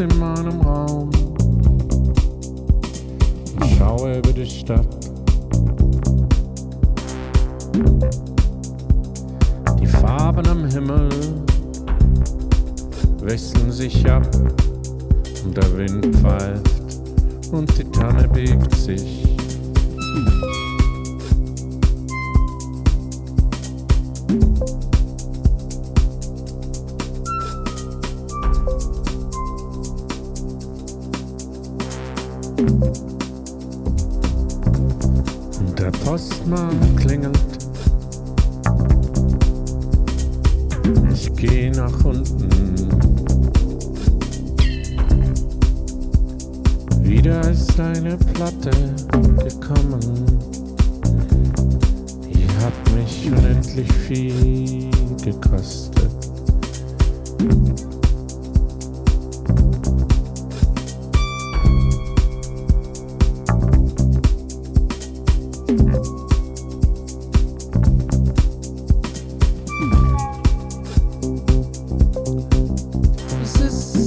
in meinem Raum. Ich Schaue über die Stadt.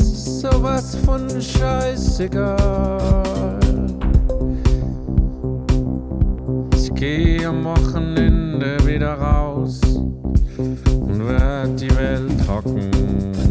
sowas von scheißegal. Ich gehe am Wochenende wieder raus und werd die Welt hocken.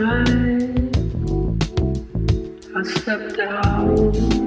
I stepped out.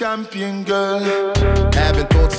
Champion girl.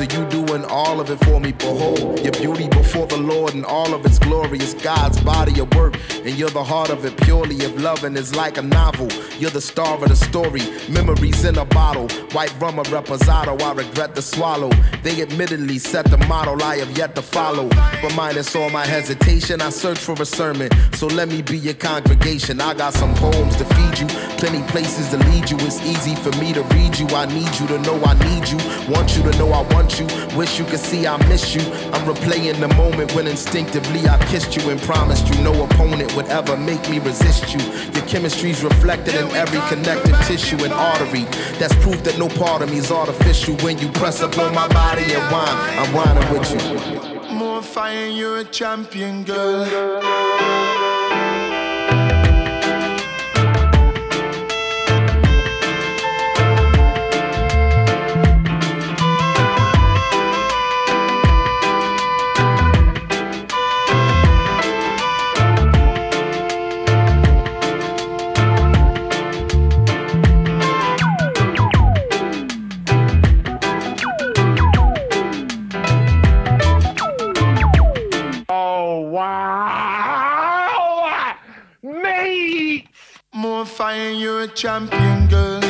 Of you doing all of it for me. Behold, your beauty before the Lord and all of its glory is God's body of work. And you're the heart of it purely. If loving is like a novel, you're the star of the story. Memories in a bottle. White rum or reposado, I regret to swallow. They admittedly set the model I have yet to follow. But minus all my hesitation, I search for a sermon. So let me be your congregation. I got some poems to feed you, plenty places to lead you. It's easy for me to read you. I need you to know I need you. Want you to know I want you. Wish you could see I miss you. I'm replaying the moment when instinctively I kissed you and promised you no opponent would ever make me resist you. Your chemistry's reflected in every connective tissue and artery. That's proof that no part of me is artificial. When you press upon my body and whine, I'm whining with you. More fire, you're a champion, girl. champion girl.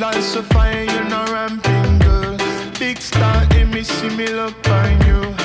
Lights of fire, you're not ramping girl. Big star in me, see me look behind you.